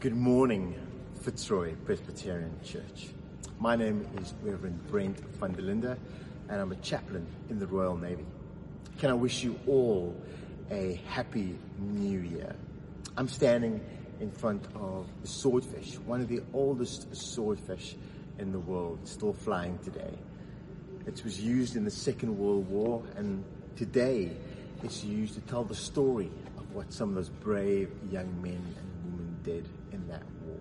Good morning, Fitzroy Presbyterian Church. My name is Reverend Brent van der Linde, and I'm a chaplain in the Royal Navy. Can I wish you all a happy new year? I'm standing in front of the swordfish, one of the oldest swordfish in the world, still flying today. It was used in the Second World War, and today it's used to tell the story of what some of those brave young men and women did in that war.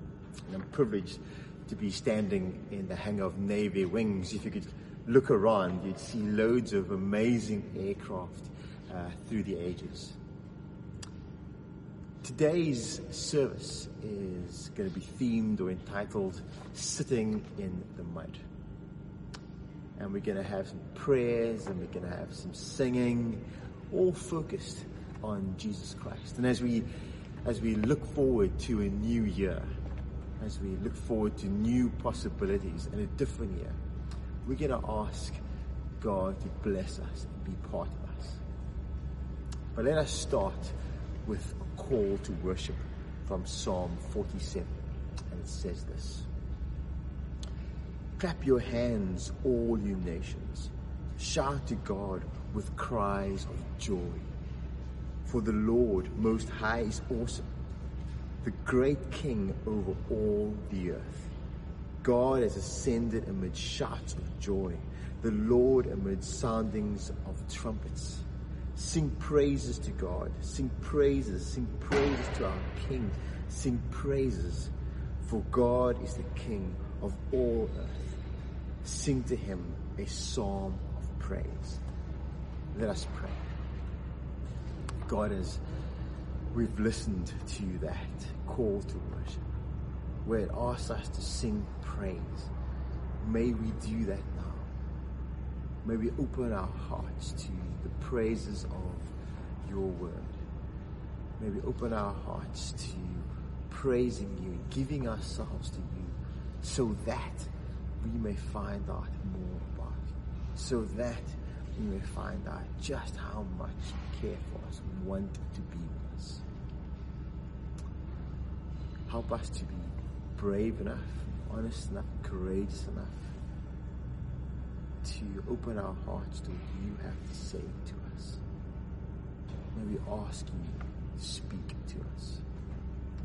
And I'm privileged to be standing in the hangar of Navy Wings. If you could look around, you'd see loads of amazing aircraft uh, through the ages. Today's service is going to be themed or entitled Sitting in the Mud. And we're going to have some prayers and we're going to have some singing, all focused on Jesus Christ. And as we, as we look forward to a new year, as we look forward to new possibilities and a different year, we're going to ask God to bless us and be part of us. But let us start with a call to worship from Psalm 47. And it says this. Clap your hands, all you nations. Shout to God with cries of joy. For the Lord Most High is awesome, the great King over all the earth. God has ascended amid shouts of joy, the Lord amid soundings of trumpets. Sing praises to God, sing praises, sing praises to our King, sing praises, for God is the King of all earth. Sing to him a psalm of praise. Let us pray. God, as we've listened to that call to worship, where it asks us to sing praise, may we do that now. May we open our hearts to the praises of your word. May we open our hearts to praising you and giving ourselves to you so that we may find out more about you. So that we may find out just how much you care for us and want to be with us. Help us to be brave enough, honest enough, courageous enough to open our hearts to what you have to say to us. May we ask you to speak to us.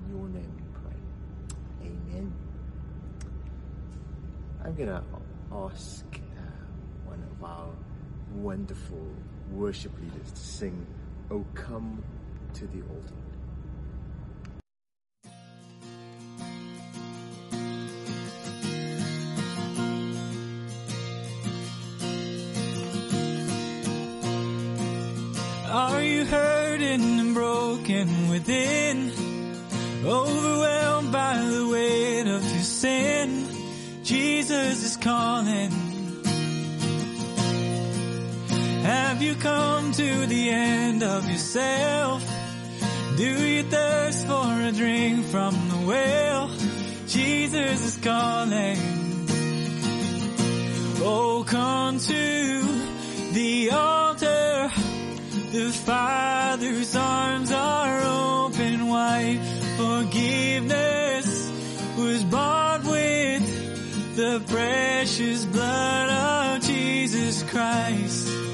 In your name we pray. Amen. I'm going to ask uh, one of our wonderful worship leaders to sing, Oh Come to the Altar. Are you hurting and broken within? Overwhelmed come to the end of yourself? Do you thirst for a drink from the well? Jesus is calling. Oh, come to the altar. The Father's arms are open wide. Forgiveness was bought with the precious blood of Jesus Christ.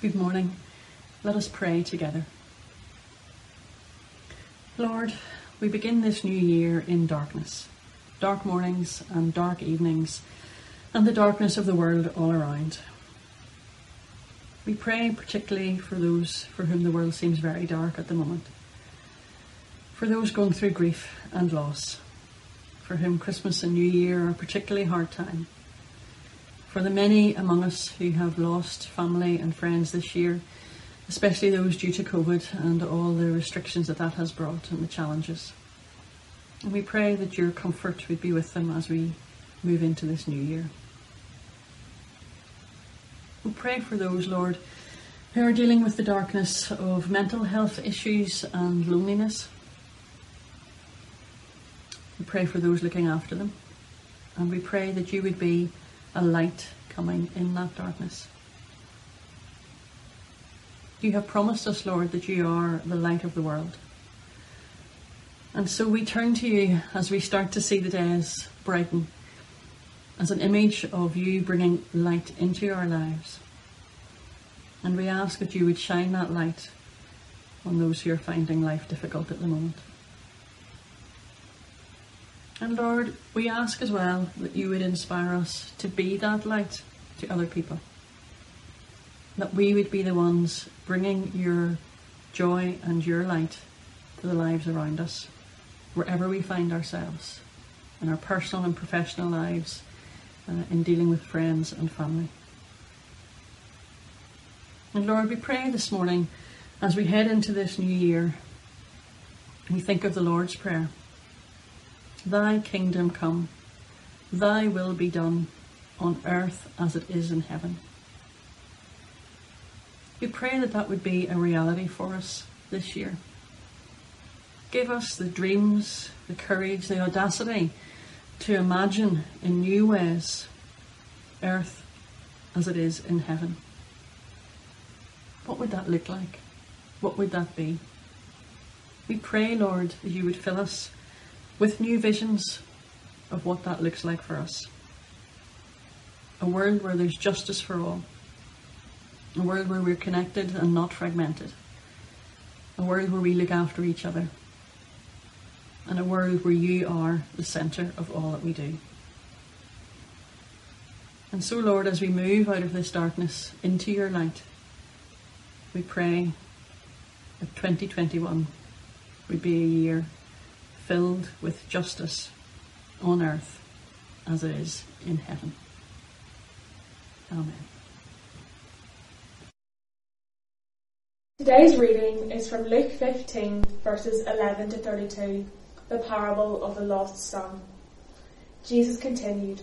Good morning. Let us pray together. Lord, we begin this new year in darkness, dark mornings and dark evenings, and the darkness of the world all around. We pray particularly for those for whom the world seems very dark at the moment, for those going through grief and loss, for whom Christmas and New Year are particularly hard time, for the many among us who have lost family and friends this year especially those due to COVID and all the restrictions that that has brought and the challenges. And we pray that your comfort would be with them as we move into this new year. We pray for those, Lord, who are dealing with the darkness of mental health issues and loneliness. We pray for those looking after them. And we pray that you would be a light coming in that darkness. You have promised us, Lord, that you are the light of the world. And so we turn to you as we start to see the days brighten as an image of you bringing light into our lives. And we ask that you would shine that light on those who are finding life difficult at the moment. And Lord, we ask as well that you would inspire us to be that light to other people that we would be the ones bringing your joy and your light to the lives around us, wherever we find ourselves, in our personal and professional lives, uh, in dealing with friends and family. And Lord, we pray this morning as we head into this new year, we think of the Lord's Prayer. Thy kingdom come, thy will be done on earth as it is in heaven. We pray that that would be a reality for us this year. Give us the dreams, the courage, the audacity to imagine in new ways earth as it is in heaven. What would that look like? What would that be? We pray, Lord, that you would fill us with new visions of what that looks like for us. A world where there's justice for all a world where we're connected and not fragmented, a world where we look after each other, and a world where you are the centre of all that we do. And so, Lord, as we move out of this darkness into your light, we pray that 2021 would be a year filled with justice on earth as it is in heaven. Amen. Today's reading is from Luke 15, verses 11 to 32, the parable of the lost son. Jesus continued,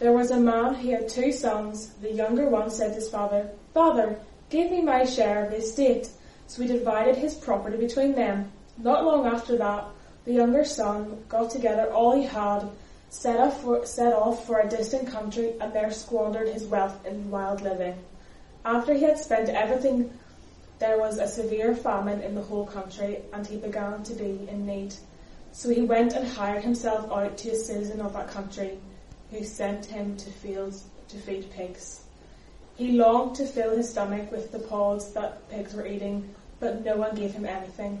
There was a man who had two sons. The younger one said to his father, Father, give me my share of the estate. So he divided his property between them. Not long after that, the younger son got together all he had, set off for, set off for a distant country, and there squandered his wealth in wild living. After he had spent everything there was a severe famine in the whole country, and he began to be in need. So he went and hired himself out to a citizen of that country, who sent him to fields to feed pigs. He longed to fill his stomach with the pods that pigs were eating, but no one gave him anything.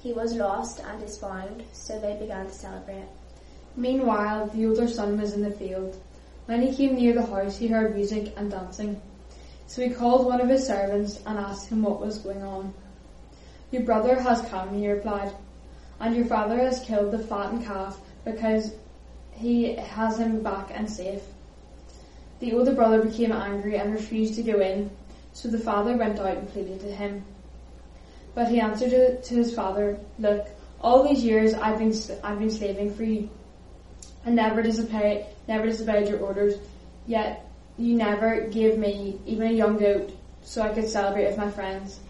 He was lost and is found. So they began to celebrate. Meanwhile, the older son was in the field. When he came near the house, he heard music and dancing. So he called one of his servants and asked him what was going on. Your brother has come, he replied, and your father has killed the fattened calf because he has him back and safe. The older brother became angry and refused to go in, so the father went out and pleaded to him. But he answered to his father, Look, all these years I've been, I've been slaving for you and never disobeyed, never disobeyed your orders, yet you never gave me even a young goat so I could celebrate with my friends.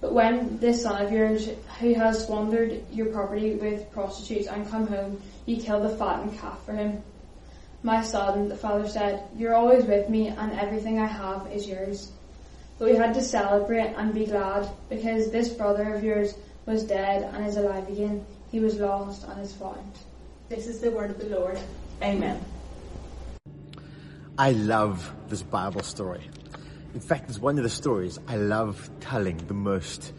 But when this son of yours, who has squandered your property with prostitutes and come home, you kill the fattened calf for him. My son, the father said, you're always with me and everything I have is yours. But we had to celebrate and be glad because this brother of yours was dead and is alive again. He was lost and is found. This is the word of the Lord. Amen. I love this Bible story. In fact, it's one of the stories I love telling the most.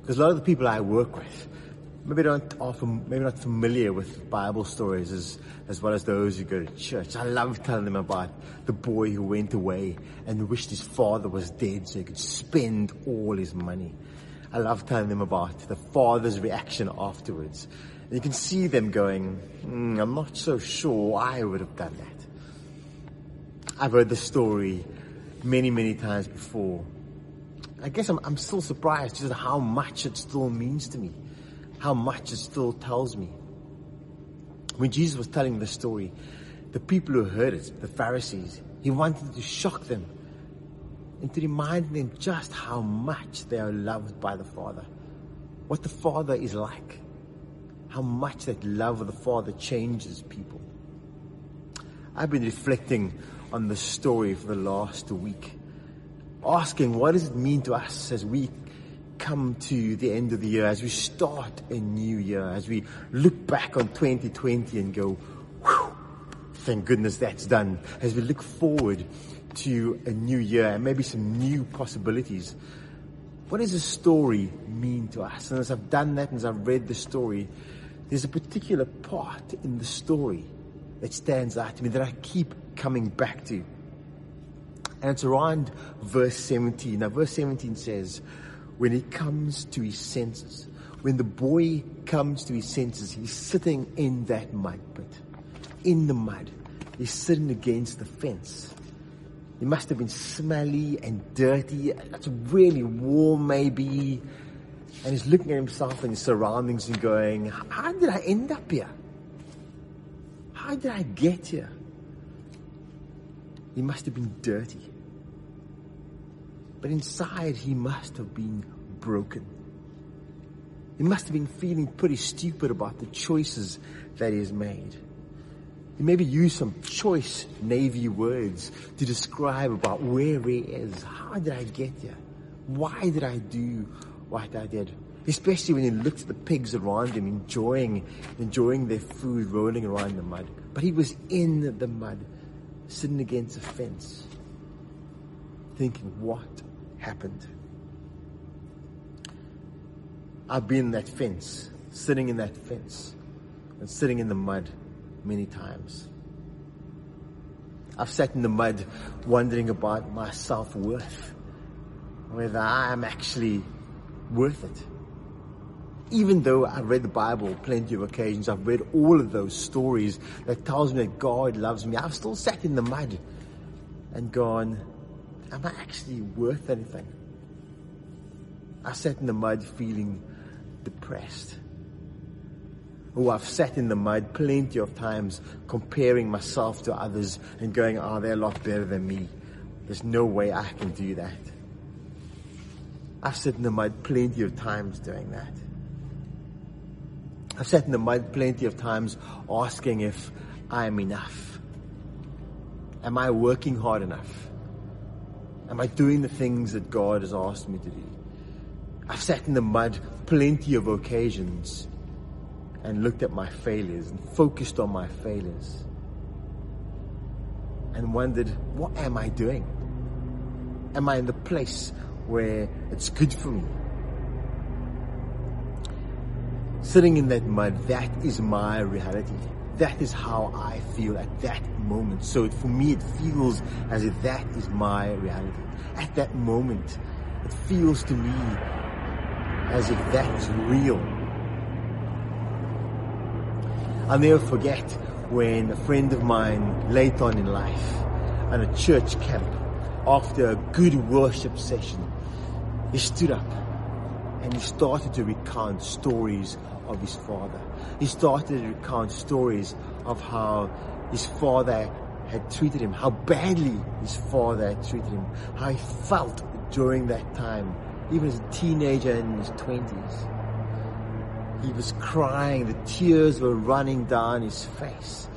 Because a lot of the people I work with, maybe don't often, maybe not familiar with Bible stories as, as well as those who go to church. I love telling them about the boy who went away and wished his father was dead so he could spend all his money. I love telling them about the father's reaction afterwards. And you can see them going, mm, I'm not so sure I would have done that. I've heard the story many, many times before. I guess I'm, I'm still surprised just how much it still means to me, how much it still tells me. When Jesus was telling the story, the people who heard it, the Pharisees, he wanted to shock them and to remind them just how much they are loved by the Father, what the Father is like, how much that love of the Father changes people. I've been reflecting on this story for the last week, asking what does it mean to us as we come to the end of the year, as we start a new year, as we look back on 2020 and go, whew, thank goodness that's done, as we look forward to a new year and maybe some new possibilities. What does a story mean to us? And as I've done that and as I've read the story, there's a particular part in the story that stands out to me that I keep coming back to. And it's around verse 17. Now, verse 17 says, when he comes to his senses, when the boy comes to his senses, he's sitting in that mud pit, in the mud. He's sitting against the fence. He must have been smelly and dirty. It's really warm, maybe. And he's looking at himself and his surroundings and going, How did I end up here? How did I get here? He must have been dirty. But inside, he must have been broken. He must have been feeling pretty stupid about the choices that he has made. He maybe used some choice Navy words to describe about where he is. How did I get here? Why did I do what I did? Especially when he looked at the pigs around him, enjoying, enjoying their food, rolling around in the mud. But he was in the mud, sitting against a fence, thinking, what happened? I've been in that fence, sitting in that fence, and sitting in the mud many times. I've sat in the mud wondering about my self-worth, whether I am actually worth it even though I've read the Bible plenty of occasions, I've read all of those stories that tells me that God loves me, I've still sat in the mud and gone, am I actually worth anything? I sat in the mud feeling depressed. Oh, I've sat in the mud plenty of times comparing myself to others and going, oh, they're a lot better than me. There's no way I can do that. I've sat in the mud plenty of times doing that. I've sat in the mud plenty of times asking if I am enough. Am I working hard enough? Am I doing the things that God has asked me to do? I've sat in the mud plenty of occasions and looked at my failures and focused on my failures and wondered, what am I doing? Am I in the place where it's good for me? Sitting in that mud, that is my reality. That is how I feel at that moment. So for me, it feels as if that is my reality. At that moment, it feels to me as if that is real. I'll never forget when a friend of mine late on in life at a church camp after a good worship session, he stood up and he started to recount stories of his father. He started to recount stories of how his father had treated him, how badly his father had treated him, how he felt during that time, even as a teenager in his twenties. He was crying, the tears were running down his face.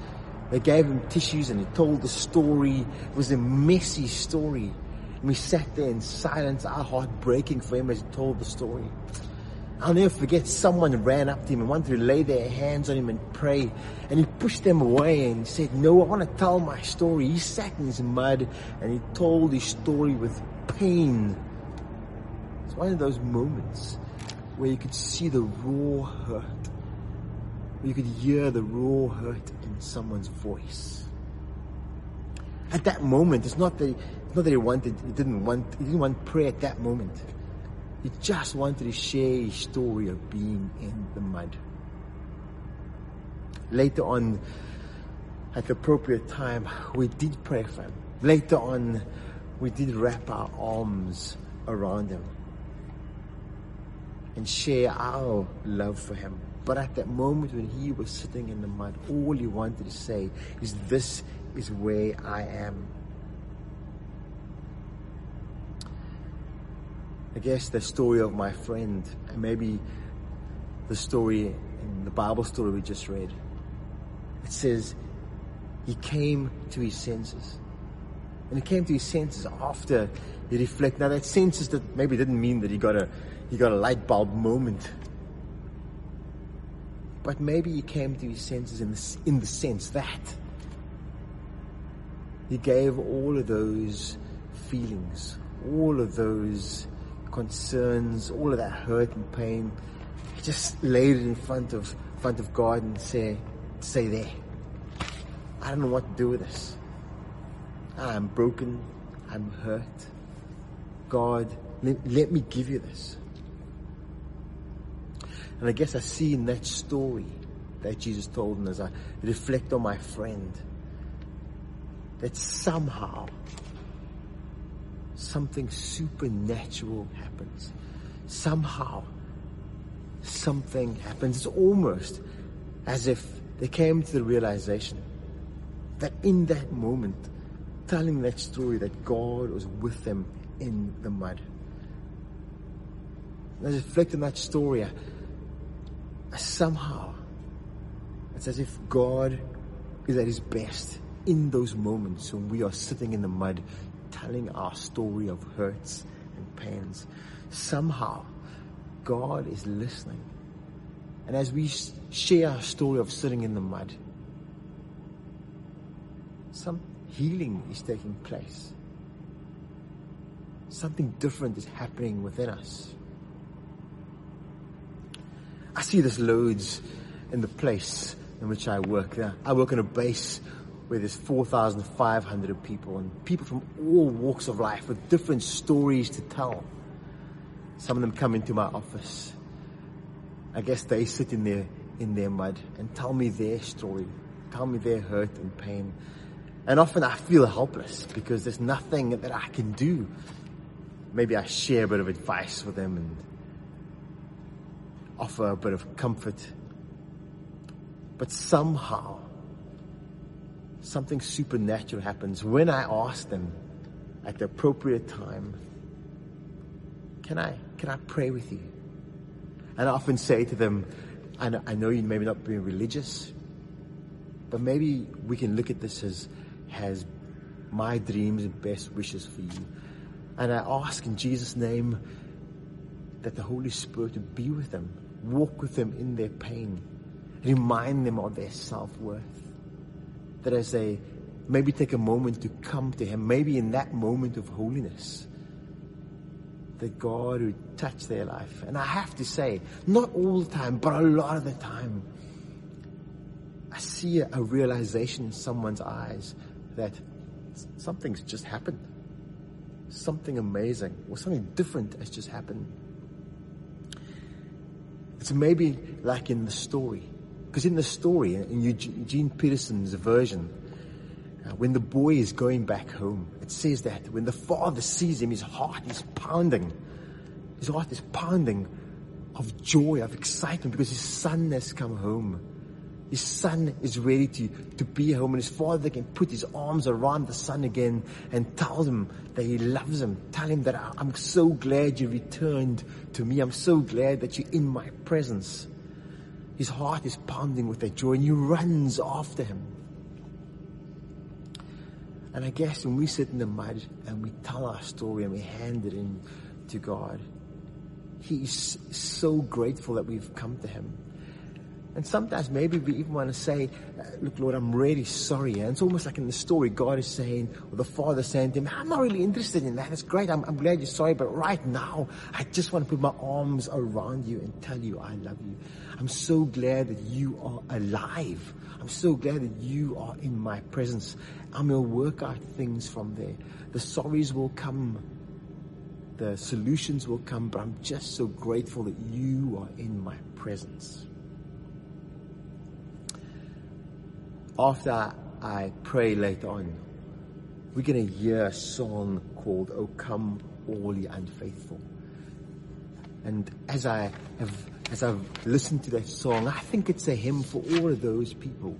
They gave him tissues and he told the story. It was a messy story. And we sat there in silence, our heart breaking for him as he told the story. I'll never forget someone ran up to him and wanted to lay their hands on him and pray. And he pushed them away and he said, no, I want to tell my story. He sat in his mud and he told his story with pain. It's one of those moments where you could see the raw hurt. Where you could hear the raw hurt in someone's voice. At that moment, it's not that, it's not that he wanted, he didn't want, he didn't want prayer at that moment. He just wanted to share his story of being in the mud. Later on, at the appropriate time, we did pray for him. Later on, we did wrap our arms around him and share our love for him. But at that moment when he was sitting in the mud, all he wanted to say is, This is where I am. I guess the story of my friend, and maybe the story in the Bible story we just read. It says he came to his senses. And he came to his senses after he reflected. Now that senses that maybe didn't mean that he got a he got a light bulb moment. But maybe he came to his senses in the, in the sense that he gave all of those feelings, all of those concerns, all of that hurt and pain. He just laid it in front of front of God and say, say there. I don't know what to do with this. I'm broken. I'm hurt. God, let, let me give you this. And I guess I see in that story that Jesus told, and as I reflect on my friend, that somehow something supernatural happens. Somehow something happens. It's almost as if they came to the realization that in that moment, telling that story, that God was with them in the mud. And I reflect on that story, I, I somehow, it's as if God is at his best in those moments when we are sitting in the mud telling our story of hurts and pains. Somehow, God is listening. And as we share our story of sitting in the mud, some healing is taking place. Something different is happening within us. I see this loads in the place in which I work. I work in a base where there's 4,500 people and people from all walks of life with different stories to tell. Some of them come into my office. I guess they sit in their, in their mud and tell me their story, tell me their hurt and pain. And often I feel helpless because there's nothing that I can do. Maybe I share a bit of advice with them and offer a bit of comfort. But somehow, something supernatural happens when I ask them at the appropriate time, can I, can I pray with you? And I often say to them, I know, I know you may not be religious, but maybe we can look at this as, as my dreams and best wishes for you. And I ask in Jesus' name that the Holy Spirit would be with them, walk with them in their pain, remind them of their self-worth. That as they maybe take a moment to come to Him, maybe in that moment of holiness, that God would touch their life. And I have to say, not all the time, but a lot of the time, I see a, a realization in someone's eyes that something's just happened. Something amazing or something different has just happened. It's maybe like in the story. Because in the story, in Eugene Peterson's version, uh, when the boy is going back home, it says that when the father sees him, his heart is pounding. His heart is pounding of joy, of excitement, because his son has come home. His son is ready to, to be home, and his father can put his arms around the son again and tell him that he loves him. Tell him that I'm so glad you returned to me. I'm so glad that you're in my presence. His heart is pounding with that joy, and he runs after him. And I guess when we sit in the mud and we tell our story and we hand it in to God, He's so grateful that we've come to Him. And sometimes maybe we even want to say, look, Lord, I'm really sorry. And it's almost like in the story, God is saying, or the Father saying to him, I'm not really interested in that. It's great. I'm, I'm glad you're sorry. But right now, I just want to put my arms around you and tell you I love you. I'm so glad that you are alive. I'm so glad that you are in my presence. I'm going to work out things from there. The sorries will come. The solutions will come, but I'm just so grateful that you are in my presence. After I pray later on, we're going to hear a song called O Come All Ye Unfaithful. And as I have, as I've listened to that song, I think it's a hymn for all of those people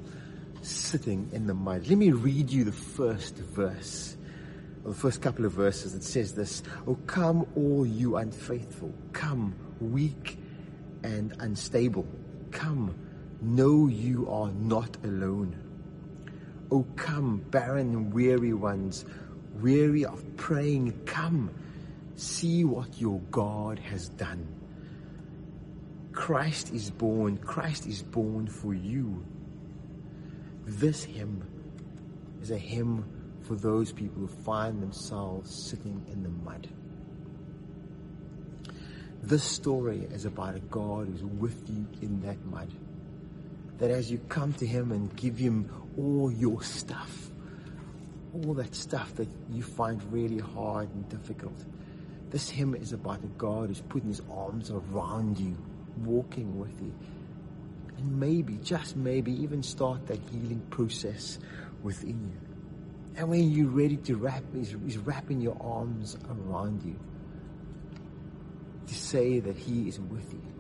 sitting in the mud. Let me read you the first verse, or the first couple of verses. It says this, Oh come all you unfaithful, come weak and unstable, come, know you are not alone. Oh, come, barren weary ones, weary of praying, come, see what your God has done. Christ is born, Christ is born for you. This hymn is a hymn for those people who find themselves sitting in the mud. This story is about a God who's with you in that mud that as you come to Him and give Him all your stuff, all that stuff that you find really hard and difficult, this hymn is about a God who's putting His arms around you, walking with you, and maybe, just maybe, even start that healing process within you. And when you're ready to wrap, He's, he's wrapping your arms around you to say that He is with you.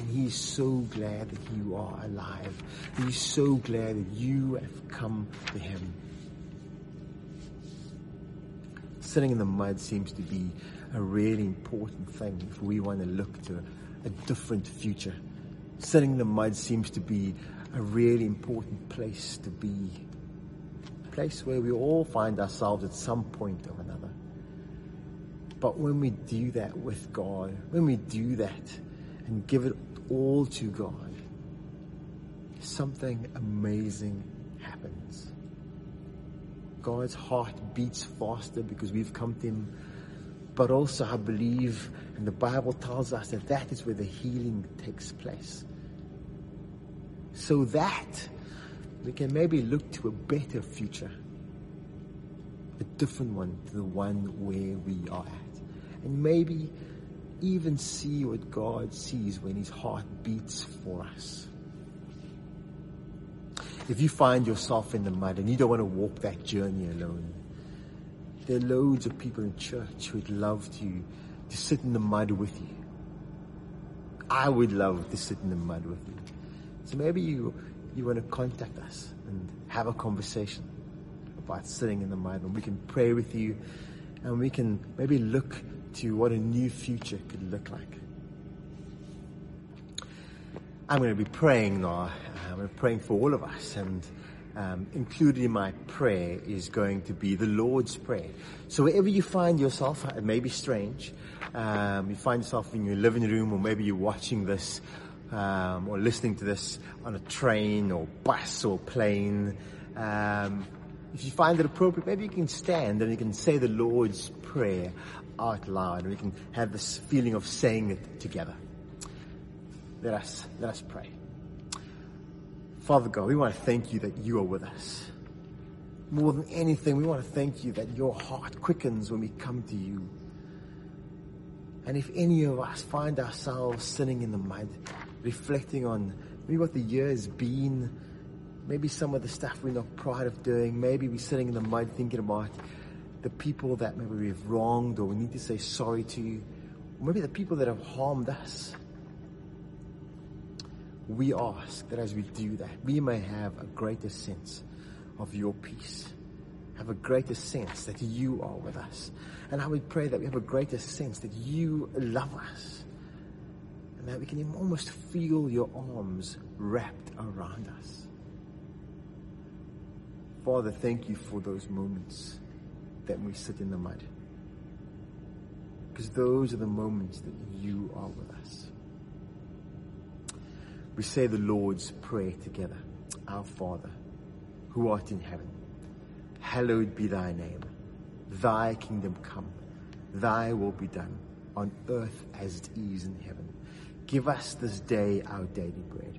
And he's so glad that you are alive. He's so glad that you have come to him. Sitting in the mud seems to be a really important thing if we want to look to a different future. Sitting in the mud seems to be a really important place to be. A place where we all find ourselves at some point or another. But when we do that with God, when we do that and give it all to God, something amazing happens. God's heart beats faster because we've come to Him. But also, I believe, and the Bible tells us that that is where the healing takes place. So that we can maybe look to a better future, a different one to the one where we are at. And maybe even see what God sees when his heart beats for us. If you find yourself in the mud and you don't want to walk that journey alone, there are loads of people in church who would love to, to sit in the mud with you. I would love to sit in the mud with you. So maybe you, you want to contact us and have a conversation about sitting in the mud and we can pray with you and we can maybe look to what a new future could look like. I'm going to be praying now. I'm praying for all of us, and um, included in my prayer is going to be the Lord's Prayer. So wherever you find yourself, it may be strange, um, you find yourself in your living room or maybe you're watching this um, or listening to this on a train or bus or plane. Um, if you find it appropriate, maybe you can stand and you can say the Lord's Prayer out loud we can have this feeling of saying it together. Let us, let us pray. Father God, we want to thank you that you are with us. More than anything, we want to thank you that your heart quickens when we come to you. And if any of us find ourselves sitting in the mud, reflecting on maybe what the year has been, maybe some of the stuff we're not proud of doing, maybe we're sitting in the mud thinking about the people that maybe we've wronged or we need to say sorry to, or maybe the people that have harmed us. We ask that as we do that, we may have a greater sense of your peace, have a greater sense that you are with us. And I would pray that we have a greater sense that you love us and that we can almost feel your arms wrapped around us. Father, thank you for those moments that we sit in the mud. Because those are the moments that you are with us. We say the Lord's Prayer together. Our Father, who art in heaven, hallowed be thy name. Thy kingdom come, thy will be done on earth as it is in heaven. Give us this day our daily bread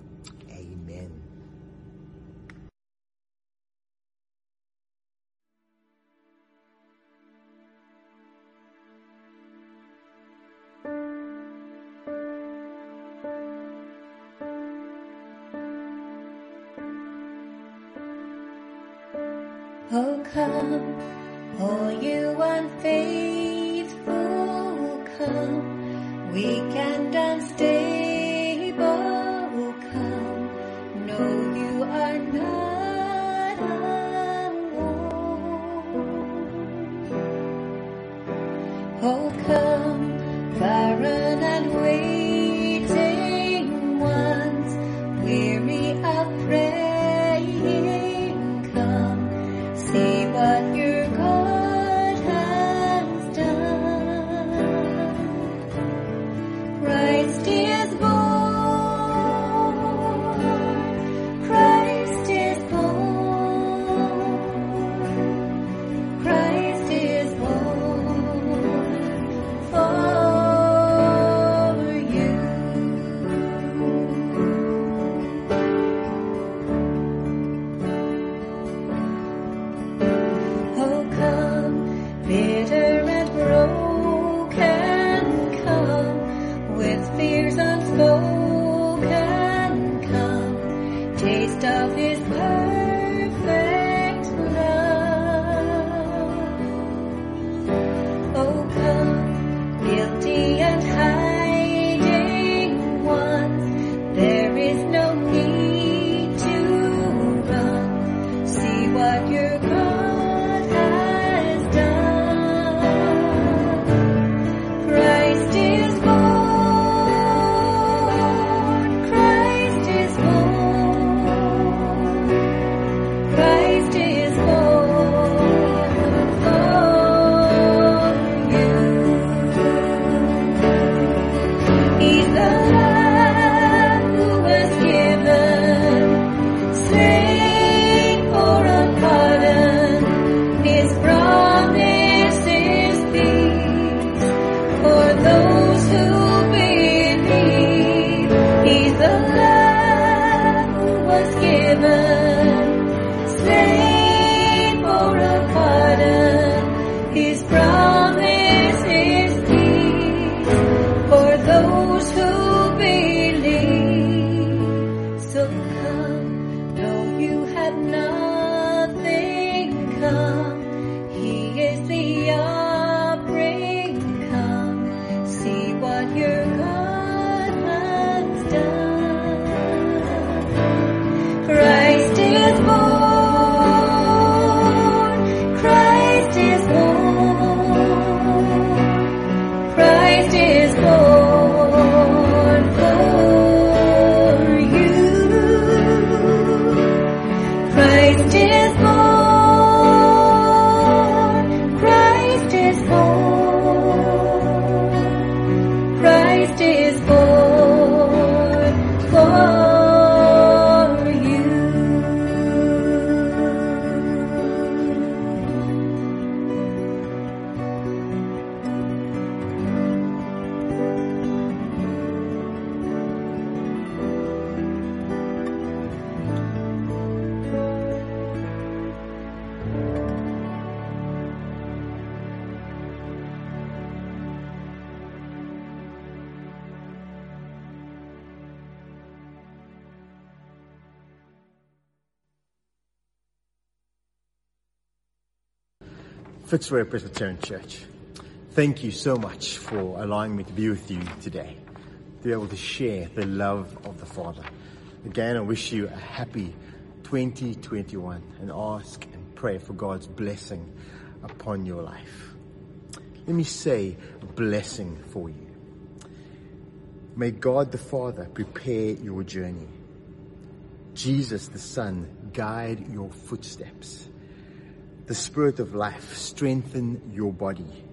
Though you have nothing, come. He is the Fitzroy Presbyterian Church, thank you so much for allowing me to be with you today, to be able to share the love of the Father. Again, I wish you a happy 2021 and ask and pray for God's blessing upon your life. Let me say a blessing for you. May God the Father prepare your journey. Jesus the Son guide your footsteps. The Spirit of life strengthen your body.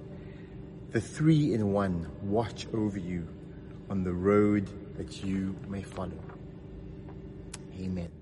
The three in one watch over you on the road that you may follow. Amen.